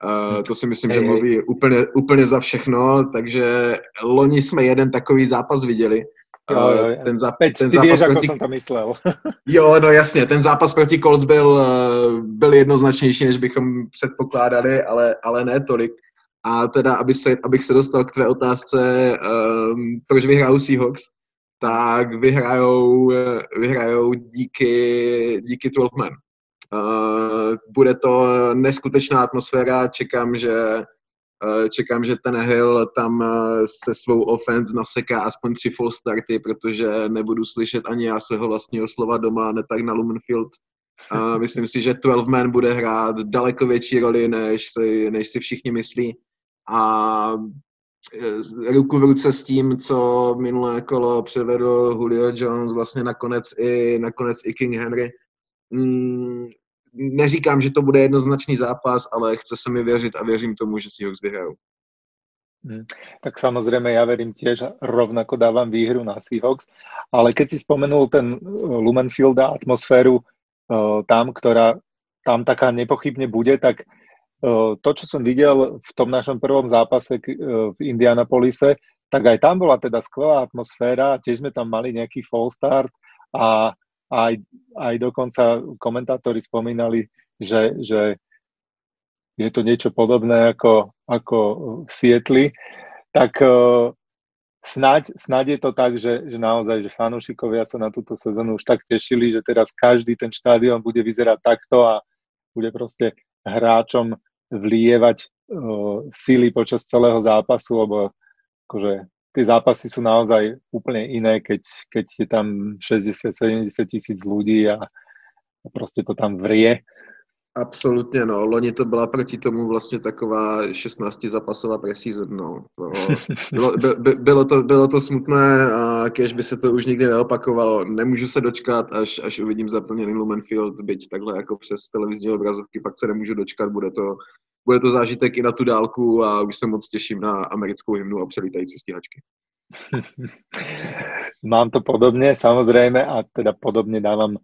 Uh, to si myslím, že mluví úplně, úplně za všechno, takže loni jsme jeden takový zápas viděli. Jo, jo, jo. Ten, zá, Teď, ten ty zápas víš, proti... jsem to myslel. jo, no jasně, ten zápas proti Colts byl, byl jednoznačnější, než bychom předpokládali, ale, ale ne tolik. A teda, aby se, abych se dostal k tvé otázce, um, proč vyhrajou Seahawks, tak vyhrajou, vyhrajou díky, díky 12 men. Uh, bude to neskutečná atmosféra, čekám, že čekám, že ten Hill tam uh, se svou offense naseká aspoň tři full starty, protože nebudu slyšet ani já svého vlastního slova doma, ne tak na Lumenfield. Uh, myslím si, že 12 man bude hrát daleko větší roli, než si, než si všichni myslí. A ruku v ruce s tím, co minulé kolo převedl Julio Jones, vlastně nakonec i, nakonec i King Henry, Mm, neříkám, že to bude jednoznačný zápas, ale chce se mi věřit a věřím tomu, že si ho vyhrajou. Hmm. Tak samozrejme, ja verím tiež, rovnako dávam výhru na Seahawks, ale keď si spomenul ten uh, Lumenfield a atmosféru uh, tam, ktorá tam taká nepochybne bude, tak uh, to, čo som videl v tom našom prvom zápase uh, v Indianapolise, tak aj tam bola teda skvelá atmosféra, tiež sme tam mali nejaký fall start a aj, aj dokonca komentátori spomínali, že, že je to niečo podobné ako, ako v Sietli, tak uh, snáď, snáď je to tak, že, že naozaj, že fanúšikovia sa na túto sezónu už tak tešili, že teraz každý ten štádion bude vyzerať takto a bude proste hráčom vlievať uh, síly počas celého zápasu, lebo akože tie zápasy sú naozaj úplne iné, keď, keď je tam 60-70 tisíc ľudí a proste to tam vrie. Absolutně, no. Loni to byla proti tomu vlastně taková 16 zápasová preseason, no. Bylo, by, bylo, to, bylo to smutné a kež by se to už nikdy neopakovalo. Nemůžu se dočkat, až, až uvidím zaplněný Lumenfield, byť takhle jako přes televizní obrazovky, fakt se nemůžu dočkat, bude to, bude to zážitek i na tu dálku a už se moc těším na americkou hymnu a přelítající stíhačky. Mám to podobne, samozrejme, a teda podobne dávam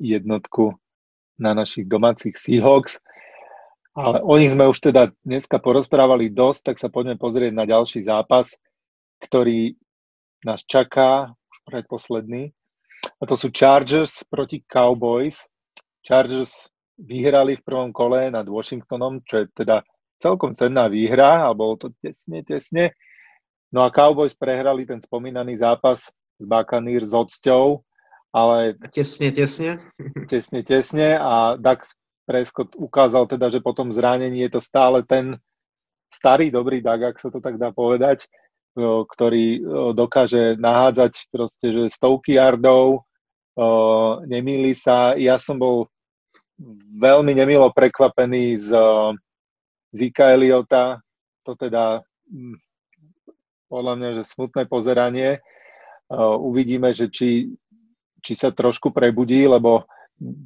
jednotku na našich domácich Seahawks. Ale o nich sme už teda dneska porozprávali dosť, tak sa poďme pozrieť na ďalší zápas, ktorý nás čaká, už predposledný. A to sú Chargers proti Cowboys. Chargers vyhrali v prvom kole nad Washingtonom, čo je teda celkom cenná výhra, a bolo to tesne, tesne. No a Cowboys prehrali ten spomínaný zápas s Buccaneers s odsťou, ale... Tesne, tesne. Tesne, tesne a Dak Prescott ukázal teda, že po tom zranení je to stále ten starý dobrý Dak, ak sa to tak dá povedať, ktorý dokáže nahádzať proste, že stovky yardov, nemýli sa. Ja som bol veľmi nemilo prekvapený z Zika Eliota. To teda hm, podľa mňa, že smutné pozeranie. Uvidíme, že či, či sa trošku prebudí, lebo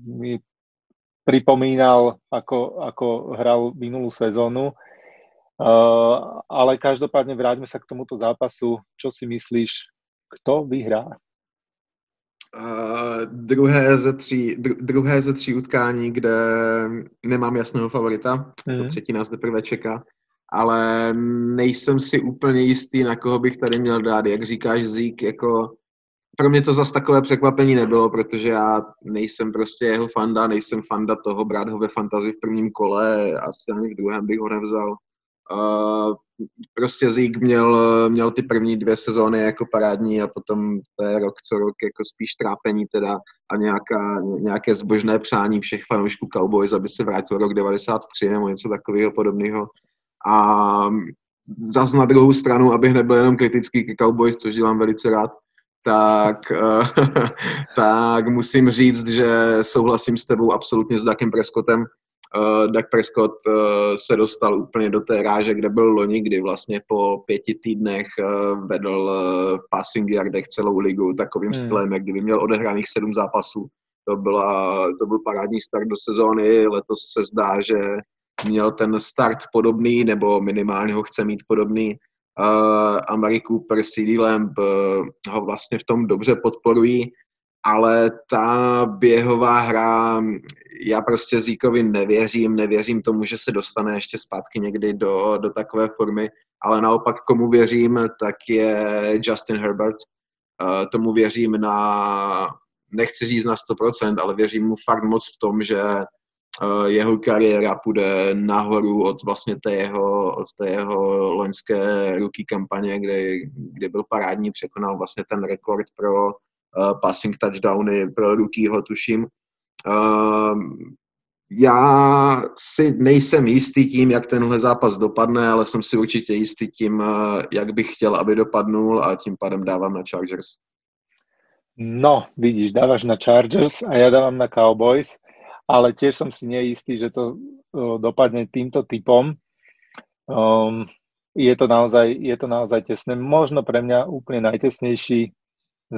mi pripomínal, ako, ako hral minulú sezónu. Ale každopádne vráťme sa k tomuto zápasu. Čo si myslíš, kto vyhrá? Uh, druhé, ze tří, dru, druhé ze tří utkání, kde nemám jasného favorita, mm. to třetí nás teprve čeká, ale nejsem si úplně jistý, na koho bych tady měl dát. Jak říkáš, Zík, jako pro mě to zas takové překvapení nebylo, protože já nejsem prostě jeho fanda, nejsem fanda toho brát ho ve fantazi v prvním kole, asi ani v druhém bych ho nevzal. Uh, prostě Zík měl, měl ty první dvě sezóny jako parádní a potom to je rok co rok jako spíš trápení teda a nějaká, nějaké zbožné přání všech fanoušků Cowboys, aby se vrátil rok 93 nebo něco takového podobného. A zase na druhou stranu, abych nebyl jenom kritický ke Cowboys, což dělám velice rád, tak, tak musím říct, že souhlasím s tebou absolutně s Dakem Prescottem. Uh, Dak Prescott uh, se dostal úplně do té ráže, kde byl loni, kdy vlastně po pěti týdnech uh, vedl uh, passing yardech celou ligu takovým hmm. stylem, jak kdyby měl odehraných sedm zápasů. To, byla, to byl parádní start do sezóny, letos se zdá, že měl ten start podobný, nebo minimálně ho chce mít podobný. Uh, Amari Cooper, CD Lamb uh, ho vlastně v tom dobře podporují, ale ta běhová hra, já prostě Zíkovi nevěřím, nevěřím tomu, že se dostane ještě zpátky někdy do, do takové formy, ale naopak komu věřím, tak je Justin Herbert. Uh, tomu věřím na, nechci říct na 100%, ale věřím mu fakt moc v tom, že uh, jeho kariéra půjde nahoru od vlastně té jeho, od té jeho loňské ruky kampaně, kde, kde byl parádní, překonal vlastně ten rekord pro passing touchdowny pro rukýho, tuším. Uh, já si nejsem jistý tím, jak tenhle zápas dopadne, ale jsem si určitě jistý tím, uh, jak bych chtěl, aby dopadnul a tím pádem dávám na Chargers. No, vidíš, dávaš na Chargers a ja dávam na Cowboys, ale tiež som si neistý, že to uh, dopadne týmto typom. Um, je to, naozaj, je to naozaj tesné. Možno pre mňa úplne najtesnejší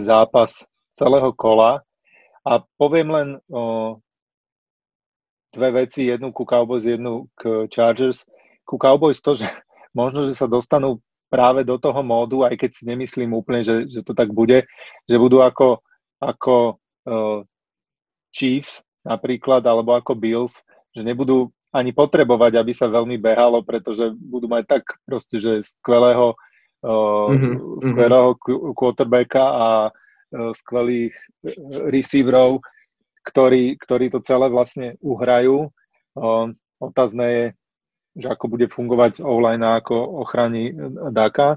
zápas celého kola. A poviem len o, dve veci, jednu ku Cowboys, jednu k Chargers. Ku Cowboys to, že možno, že sa dostanú práve do toho módu, aj keď si nemyslím úplne, že, že to tak bude, že budú ako, ako uh, Chiefs napríklad, alebo ako Bills, že nebudú ani potrebovať, aby sa veľmi behalo, pretože budú mať tak proste, že skvelého mm-hmm. skvelého quarterbacka a e, skvelých e, receiverov, ktorí, ktorí to celé vlastne uhrajú. Otázne je, že ako bude fungovať online a ako ochrani Daka.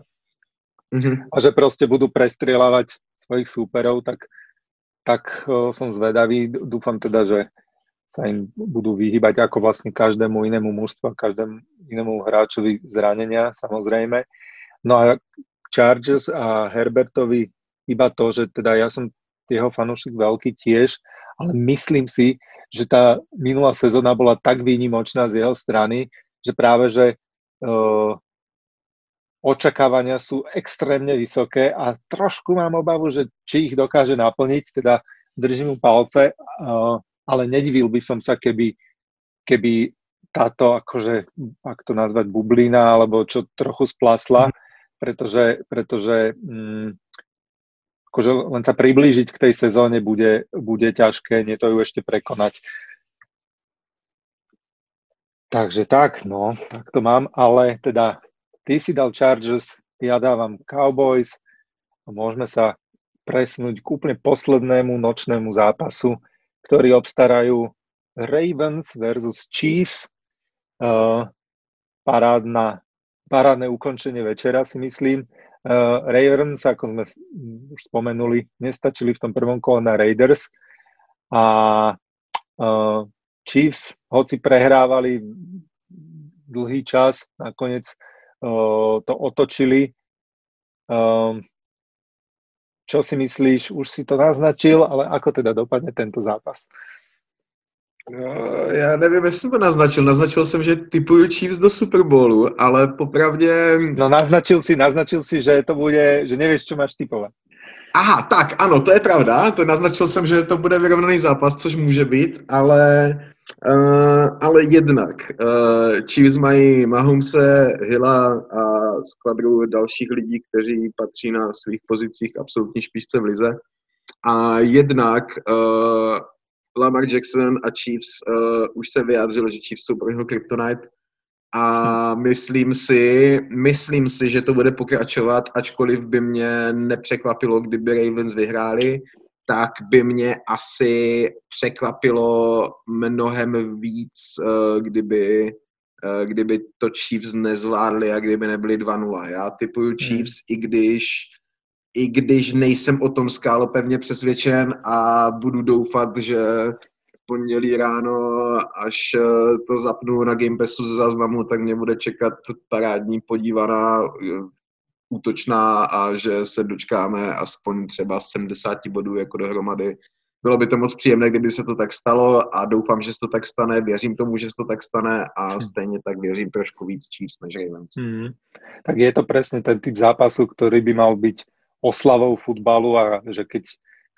Mm-hmm. A že proste budú prestrieľavať svojich súperov, tak, tak som zvedavý. Dúfam teda, že sa im budú vyhybať ako vlastne každému inému mužstvu, každému inému hráčovi zranenia, samozrejme. No a Chargers a Herbertovi iba to, že teda ja som jeho fanúšik veľký tiež, ale myslím si, že tá minulá sezóna bola tak výnimočná z jeho strany, že práve, že uh, očakávania sú extrémne vysoké a trošku mám obavu, že či ich dokáže naplniť, teda držím mu palce, uh, ale nedivil by som sa, keby, keby táto, akože, ak to nazvať bublina, alebo čo trochu splasla, mm pretože, pretože mm, akože len sa priblížiť k tej sezóne bude, bude ťažké, nie to ju ešte prekonať. Takže tak, no, tak to mám, ale teda ty si dal Chargers, ja dávam Cowboys a môžeme sa presnúť k úplne poslednému nočnému zápasu, ktorý obstarajú Ravens versus Chiefs. Uh, parádna parádne ukončenie večera, si myslím. Uh, Ravens, ako sme už spomenuli, nestačili v tom prvom kole na Raiders a uh, Chiefs, hoci prehrávali dlhý čas, nakoniec uh, to otočili. Uh, čo si myslíš? Už si to naznačil, ale ako teda dopadne tento zápas? No, já nevím, jestli jsem to naznačil. Naznačil jsem, že typuju Chiefs do Super Bowlu, ale popravdě... No naznačil si, naznačil si, že to bude, že nevíš, co máš typovat. Aha, tak, ano, to je pravda. To naznačil jsem, že to bude vyrovnaný zápas, což může být, ale, uh, ale jednak. Uh, Chiefs mají Mahumse, Hilla a skladru dalších lidí, kteří patří na svých pozicích absolutní špičce v lize. A jednak uh, Lamar Jackson a Chiefs uh, už se vyjádřili, že Chiefs jsou pro něho kryptonite a myslím si, myslím si, že to bude pokračovat, ačkoliv by mě nepřekvapilo, kdyby Ravens vyhráli, tak by mě asi překvapilo mnohem víc, uh, kdyby eh, kdyby to Chiefs nezvládli a kdyby nebyli 2-0. Já typuju hmm. Chiefs, i když i když nejsem o tom skálo pevně přesvědčen a budu doufat, že pondělí ráno, až eh, to zapnu na Game Passu z záznamu, tak mě bude čekat parádní podívaná útočná a že se dočkáme aspoň třeba 70 bodů jako dohromady. Bylo by to moc příjemné, kdyby se to tak stalo a doufám, že se to tak stane, věřím tomu, že se to tak stane a hm. stejně tak věřím trošku víc Chiefs než Ravens. Hmm. Tak je to presne ten typ zápasu, ktorý by mal byť oslavou futbalu a že keď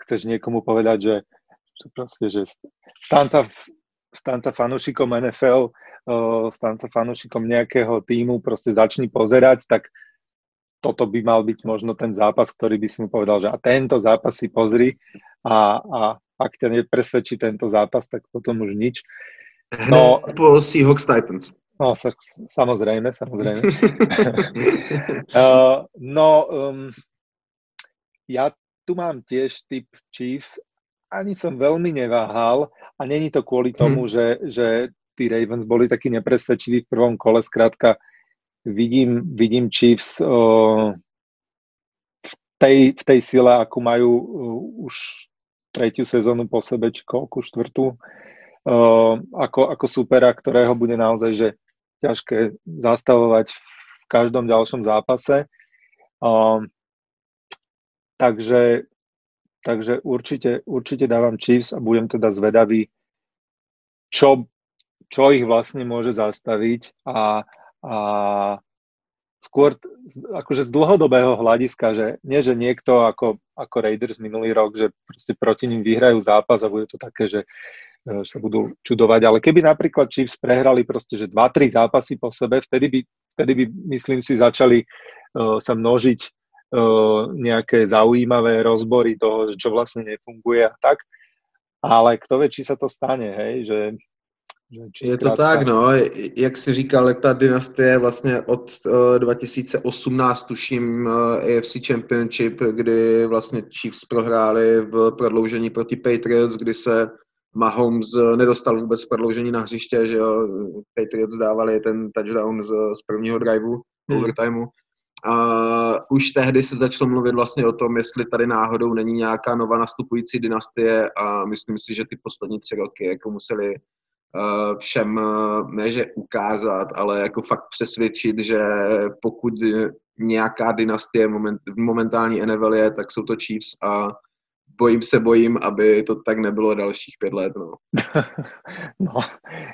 chceš niekomu povedať, že, že proste, že stanca, stanca fanúšikom NFL, stanca fanúšikom nejakého týmu, proste začni pozerať, tak toto by mal byť možno ten zápas, ktorý by si mu povedal, že a tento zápas si pozri a, a ak ťa nepresvedčí tento zápas, tak potom už nič. No, po Seahawks Titans. No, sa, samozrejme, samozrejme. no, um, ja tu mám tiež typ Chiefs, ani som veľmi neváhal a není to kvôli tomu, hmm. že, že tí Ravens boli takí nepresvedčiví v prvom kole, skrátka vidím, vidím Chiefs uh, v, tej, v tej sile, akú majú uh, už tretiu sezónu po sebe, či koľku, štvrtú, uh, ako, ako supera, ktorého bude naozaj že ťažké zastavovať v každom ďalšom zápase. Uh, takže, takže určite, určite dávam Chiefs a budem teda zvedavý, čo, čo ich vlastne môže zastaviť a, a skôr akože z dlhodobého hľadiska, že nie, že niekto ako, ako Raiders minulý rok, že proste proti ním vyhrajú zápas a bude to také, že e, sa budú čudovať, ale keby napríklad Chiefs prehrali proste, že 2-3 zápasy po sebe, vtedy by, vtedy by myslím si, začali uh, sa množiť nejaké zaujímavé rozbory toho, že čo vlastne nefunguje a tak. Ale kto vie, či sa to stane, hej, že je to tak, no, jak jsi říkal, ta dynastie vlastně od uh, eh, 2018, tuším, uh, eh, AFC Championship, kdy vlastně Chiefs prohráli v prodloužení proti Patriots, kdy se Mahomes nedostal vůbec prodloužení na hřiště, že jo, Patriots dávali ten touchdown z, z prvního driveu, hmm. overtimeu. A už tehdy se začalo mluvit vlastně o tom, jestli tady náhodou není nějaká nová nastupující dynastie a myslím si, že ty poslední tři roky jako museli Eh, všem eh, ne, že ukázat, ale jako fakt přesvědčit, že pokud nějaká dynastie moment, v momentální NFL je, tak jsou to Chiefs a bojím se, bojím, aby to tak nebylo dalších pět let. No, no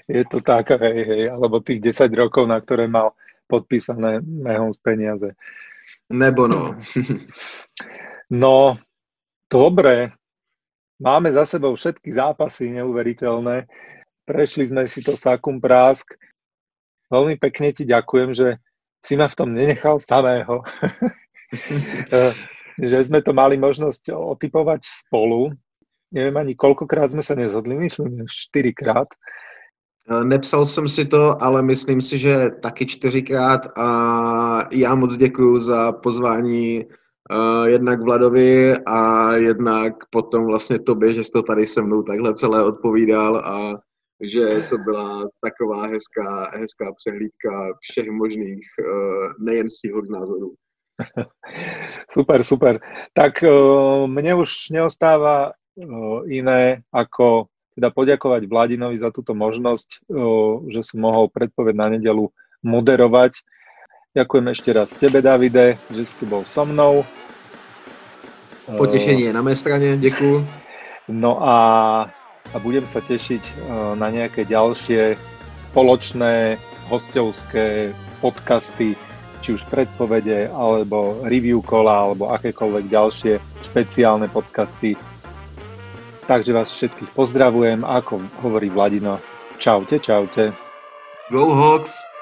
je to tak, hej, hej, alebo tých 10 rokov, na ktoré mal podpísané z peniaze. Nebo no. no, dobre. Máme za sebou všetky zápasy neuveriteľné. Prešli sme si to sakum prásk. Veľmi pekne ti ďakujem, že si ma v tom nenechal samého. že sme to mali možnosť otypovať spolu. Neviem ani koľkokrát sme sa nezhodli, myslím, čtyřikrát. Nepsal jsem si to, ale myslím si, že taky čtyřikrát a já moc děkuju za pozvání uh, jednak Vladovi a jednak potom vlastně tobě, že jsi to tady se mnou takhle celé odpovídal a že to byla taková hezká, hezká přehlídka všech možných, eh, nejen Seahawks názorů. super, super. Tak uh, mne už neostáva uh, iné, ako teda poďakovať Vladinovi za túto možnosť, že som mohol predpoveď na nedelu moderovať. Ďakujem ešte raz tebe, Davide, že si tu bol so mnou. Potešenie je na mé strane, ďakujem. No a a budem sa tešiť na nejaké ďalšie spoločné hostovské podcasty, či už predpovede, alebo review kola, alebo akékoľvek ďalšie špeciálne podcasty. Takže vás všetkých pozdravujem, ako hovorí Vladino. Čaute, čaute. Go Hawks!